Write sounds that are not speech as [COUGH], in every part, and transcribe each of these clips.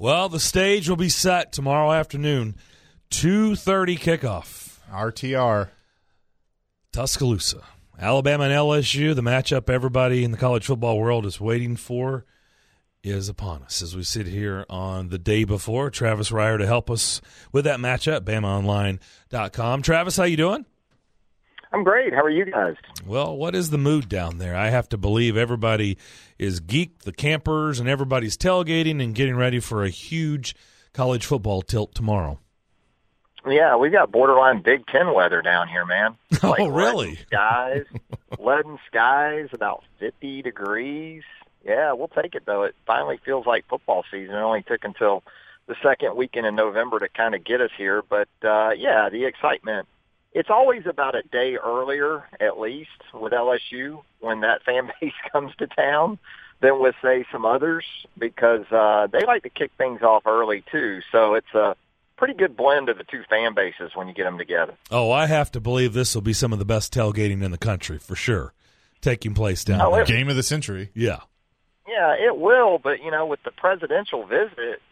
Well, the stage will be set tomorrow afternoon, 2.30 kickoff. RTR. Tuscaloosa. Alabama and LSU, the matchup everybody in the college football world is waiting for, is upon us as we sit here on the day before. Travis Reier to help us with that matchup, BamaOnline.com. Travis, how you doing? I'm great. How are you guys? Well, what is the mood down there? I have to believe everybody is geeked, the campers, and everybody's tailgating and getting ready for a huge college football tilt tomorrow. Yeah, we've got borderline Big Ten weather down here, man. [LAUGHS] Like oh, really? Leaden skies, [LAUGHS] leaden skies, about 50 degrees. Yeah, we'll take it though. It finally feels like football season. It only took until the second weekend in November to kind of get us here, but uh yeah, the excitement it's always about a day earlier, at least with LSU, when that fan [LAUGHS] base comes to town than with say some others because uh, they like to kick things off early too. So it's a pretty good blend of the two fan bases when you get them together. Oh, I have to believe this will be some of the best tailgating in the country for sure, taking place down oh, there. Game of the century. Yeah. Yeah, it will, but you know, with the presidential visit,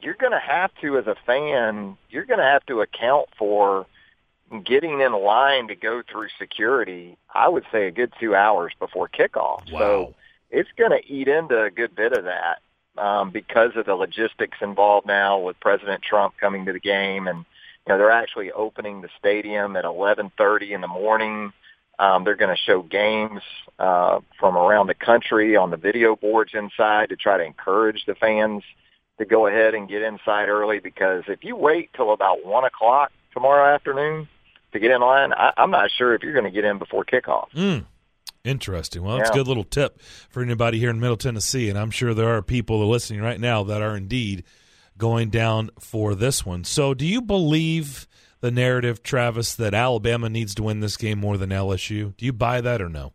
you're going to have to, as a fan, you're going to have to account for getting in line to go through security, I would say a good two hours before kickoff. Wow. So it's going to eat into a good bit of that um, because of the logistics involved now with President Trump coming to the game, and you know they're actually opening the stadium at 11:30 in the morning. Um, they're going to show games uh, from around the country on the video boards inside to try to encourage the fans to go ahead and get inside early because if you wait till about one o'clock tomorrow afternoon, to get in line, I, I'm not sure if you're going to get in before kickoff. Mm. Interesting. Well, that's yeah. a good little tip for anybody here in Middle Tennessee, and I'm sure there are people that are listening right now that are indeed going down for this one. So, do you believe the narrative, Travis, that Alabama needs to win this game more than LSU? Do you buy that or no?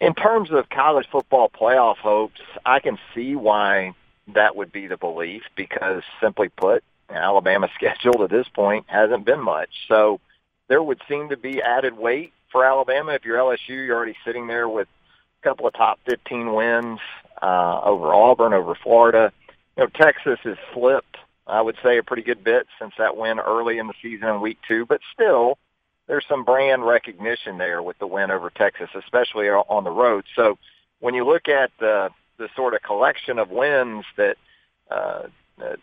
In terms of college football playoff hopes, I can see why that would be the belief because, simply put, Alabama's [LAUGHS] schedule to this point hasn't been much. So there would seem to be added weight for Alabama. If you're LSU, you're already sitting there with a couple of top 15 wins uh, over Auburn, over Florida. You know, Texas has slipped, I would say, a pretty good bit since that win early in the season in week two, but still there's some brand recognition there with the win over Texas, especially on the road. So when you look at the, the sort of collection of wins that uh,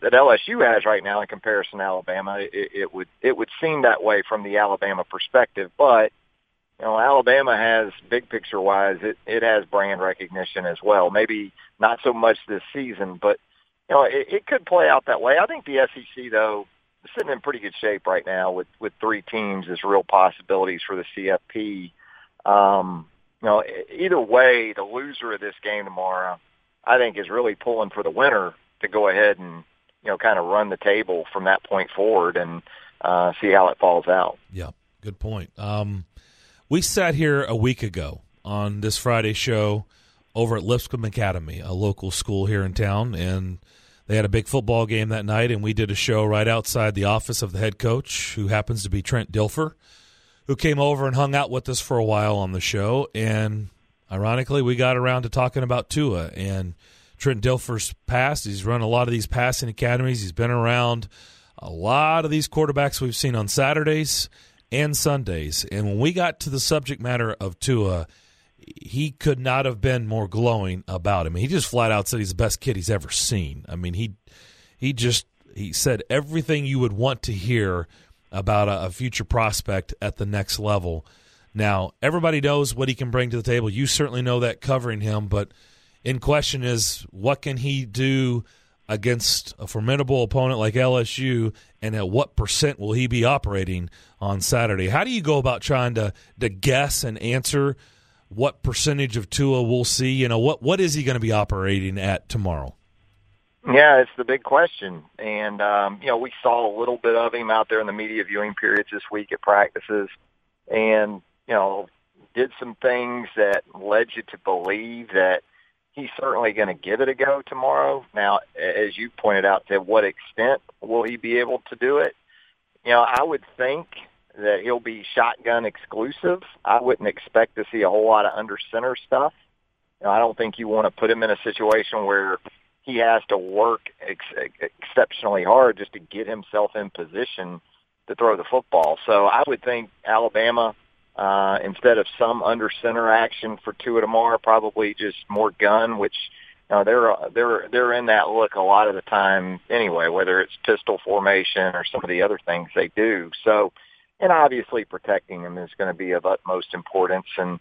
that LSU has right now in comparison to Alabama, it, it would it would seem that way from the Alabama perspective. But you know, Alabama has big picture wise, it it has brand recognition as well. Maybe not so much this season, but you know, it, it could play out that way. I think the SEC though is sitting in pretty good shape right now with with three teams as real possibilities for the CFP. Um, you know, either way, the loser of this game tomorrow, I think, is really pulling for the winner to go ahead and you know kind of run the table from that point forward and uh, see how it falls out. Yeah, good point. Um, we sat here a week ago on this Friday show over at Lipscomb Academy, a local school here in town, and they had a big football game that night, and we did a show right outside the office of the head coach, who happens to be Trent Dilfer, who came over and hung out with us for a while on the show, and ironically, we got around to talking about Tua and Trent Dilfer's past. He's run a lot of these passing academies. He's been around a lot of these quarterbacks we've seen on Saturdays and Sundays. And when we got to the subject matter of Tua, he could not have been more glowing about him. He just flat out said he's the best kid he's ever seen. I mean, he he just he said everything you would want to hear about a, a future prospect at the next level. Now, everybody knows what he can bring to the table. You certainly know that covering him, but – in question is what can he do against a formidable opponent like LSU, and at what percent will he be operating on Saturday? How do you go about trying to to guess and answer what percentage of Tua we'll see? You know, what what is he going to be operating at tomorrow? Yeah, it's the big question, and um, you know we saw a little bit of him out there in the media viewing periods this week at practices, and you know did some things that led you to believe that he's certainly going to give it a go tomorrow. Now, as you pointed out, to what extent will he be able to do it? You know, I would think that he'll be shotgun exclusive. I wouldn't expect to see a whole lot of under center stuff. You know, I don't think you want to put him in a situation where he has to work ex- exceptionally hard just to get himself in position to throw the football. So I would think Alabama, uh, instead of some under center action for Tua tomorrow, probably just more gun, which you know, they're they're they're in that look a lot of the time anyway, whether it's pistol formation or some of the other things they do. So, and obviously protecting them is going to be of utmost importance, and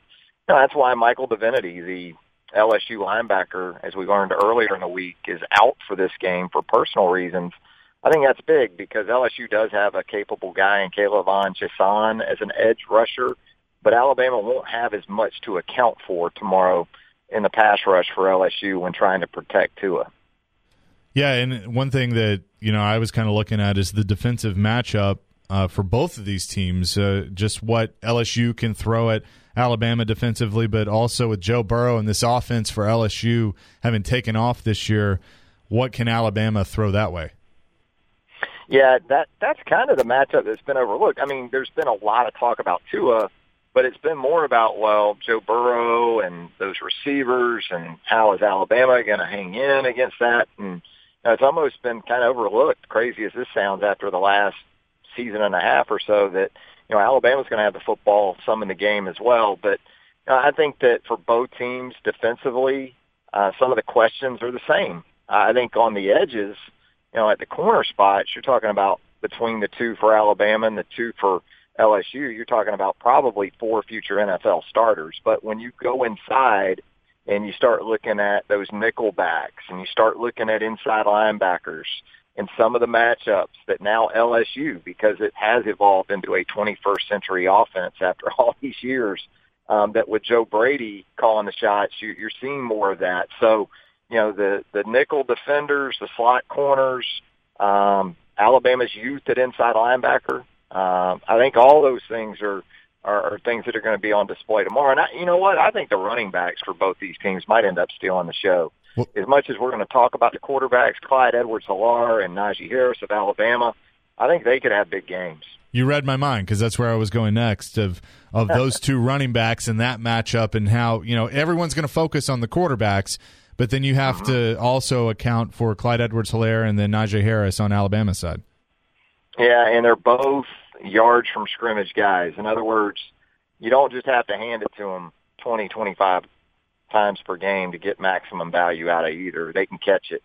you know, that's why Michael Divinity, the LSU linebacker, as we learned earlier in the week, is out for this game for personal reasons. I think that's big because LSU does have a capable guy in K'Lavon Chaisson as an edge rusher, but Alabama won't have as much to account for tomorrow in the pass rush for LSU when trying to protect Tua. Yeah, and one thing that you know I was kind of looking at is the defensive matchup uh, for both of these teams. Uh, just what LSU can throw at Alabama defensively, but also with Joe Burrow and this offense for LSU having taken off this year, what can Alabama throw that way? Yeah, that that's kind of the matchup that's been overlooked. I mean, there's been a lot of talk about Tua, but it's been more about well, Joe Burrow and those receivers, and how is Alabama going to hang in against that? And you know, it's almost been kind of overlooked. Crazy as this sounds, after the last season and a half or so, that you know Alabama's going to have the football some in the game as well. But you know, I think that for both teams defensively, uh, some of the questions are the same. I think on the edges you know, at the corner spots, you're talking about between the two for Alabama and the two for LSU, you're talking about probably four future NFL starters. But when you go inside and you start looking at those nickel backs and you start looking at inside linebackers and some of the matchups that now LSU, because it has evolved into a 21st century offense after [LAUGHS] all these years, um, that with Joe Brady calling the shots, you, you're seeing more of that. So, you know, the, the nickel defenders, the slot corners, um, Alabama's youth at inside linebacker. Um, I think all those things are, are, are things that are going to be on display tomorrow. And I, you know what? I think the running backs for both these teams might end up stealing the show. Well, as much as we're going to talk about the quarterbacks, Clyde Edwards-Helaire and Najee Harris of Alabama, I think they could have big games. You read my mind because that's where I was going next of of [LAUGHS] those two running backs and that matchup and how you know everyone's going to focus on the quarterbacks but then you have uh-huh. to also account for Clyde Edwards-Helaire and then Najee Harris on Alabama's side. Yeah, and they're both yards from scrimmage guys. In other words, you don't just have to hand it to them 20, 25 times per game to get maximum value out of either. They can catch it.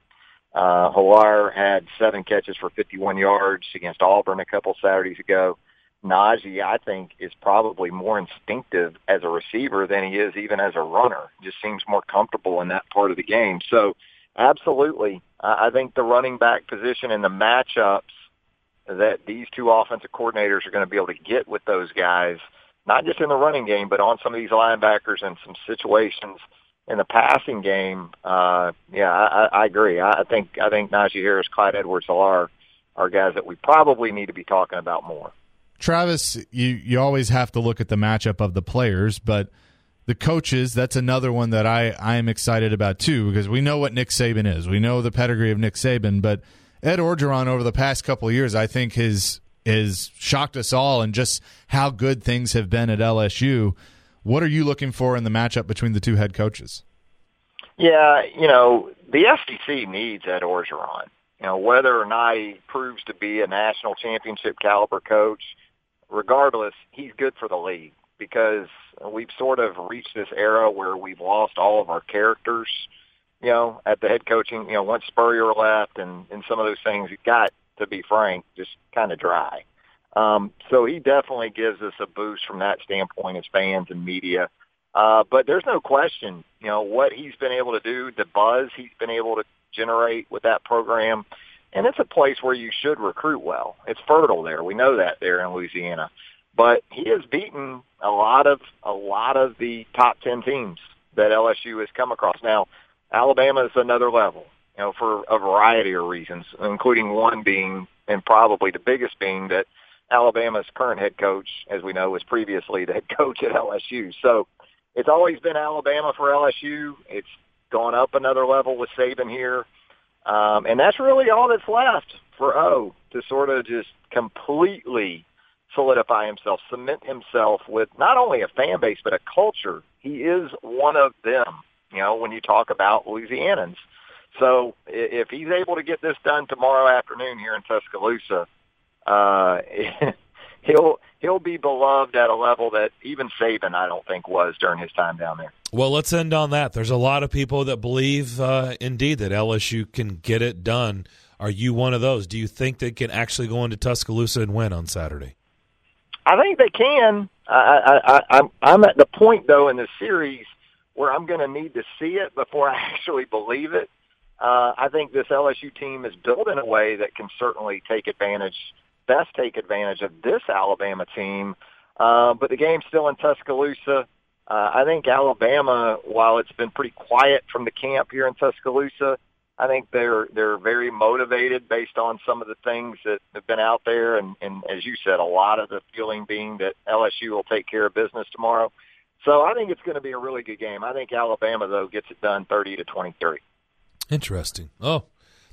Uh, Helaire had seven catches for 51 yards against Auburn a couple Saturdays ago. Najee, I think, is probably more instinctive as a receiver than he is even as a runner. Just seems more comfortable in that part of the game. So, absolutely, I think the running back position and the matchups that these two offensive coordinators are going to be able to get with those guys, not just in the running game, but on some of these linebackers and some situations in the passing game. Uh, yeah, I, I agree. I think I think Najee Harris, Clyde Edwards-Helaire are guys that we probably need to be talking about more. Travis, you, you always have to look at the matchup of the players, but the coaches, that's another one that I, I am excited about too, because we know what Nick Saban is. We know the pedigree of Nick Saban, but Ed Orgeron over the past couple years, I think has has shocked us all and just how good things have been at LSU. What are you looking for in the matchup between the two head coaches? Yeah, you know, the SEC needs Ed Orgeron. You know, whether or not he proves to be a national championship caliber coach – regardless, he's good for the league because we've sort of reached this era where we've lost all of our characters, you know, at the head coaching, you know, once Spurrier left and, and some of those things got, to be frank, just kind of dry. Um, so he definitely gives us a boost from that standpoint as fans and media. Uh, but there's no question, you know, what he's been able to do, the buzz he's been able to generate with that program and it's a place where you should recruit well. It's fertile there. We know that there in Louisiana. But he has beaten a lot of a lot of the top ten teams that LSU has come across. Now, Alabama is another level, you know, for a variety of reasons, including one being and probably the biggest being that Alabama's current head coach, as we know, was previously the head [LAUGHS] coach at LSU. So it's always been Alabama for LSU. It's gone up another level with Saban here. Um, and that's really all that's left for O to sort of just completely solidify himself, cement himself with not only a fan base, but a culture. He is one of them, you know, when you talk about Louisianans. So if he's able to get this done tomorrow afternoon here in Tuscaloosa, uh, [LAUGHS] he'll he'll be beloved at a level that even Saban I don't think was during his time down there. Well, let's end on that. There's a lot of people that believe, uh, indeed, that LSU can get it done. Are you one of those? Do you think they can actually go into Tuscaloosa and win on Saturday? I think they can. I, I, I, I'm I'm at the point though in the series where I'm going to need to see it before [LAUGHS] I actually believe it. Uh, I think this LSU team is built in a way that can certainly take advantage, best take advantage of this Alabama team. Uh, but the game's still in Tuscaloosa. Uh, I think Alabama, while it's been pretty quiet from the camp here in Tuscaloosa, I think they're they're very motivated based on some of the things that have been out there, and, and as you said, a lot of the feeling being that LSU will take care of business tomorrow. So I think it's going to be a really good game. I think Alabama though gets it done thirty to twenty three. Interesting. Oh,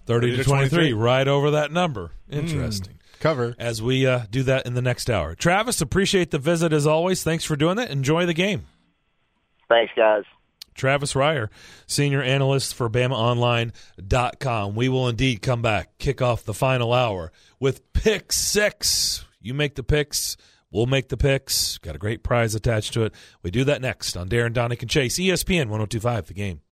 30, 30 to 23, 23, right over that number. Interesting. Cover. As we uh, do that in the next hour. Travis, appreciate the visit as always. Thanks for doing that. Enjoy the game. Thanks, guys. Travis Reier, senior analyst for BamaOnline.com. We will indeed come back, kick off the final hour with pick six. You make the picks, we'll make the picks. Got a great prize attached to it. We do that next on Darren Donick and Chase, ESPN 1025, the game.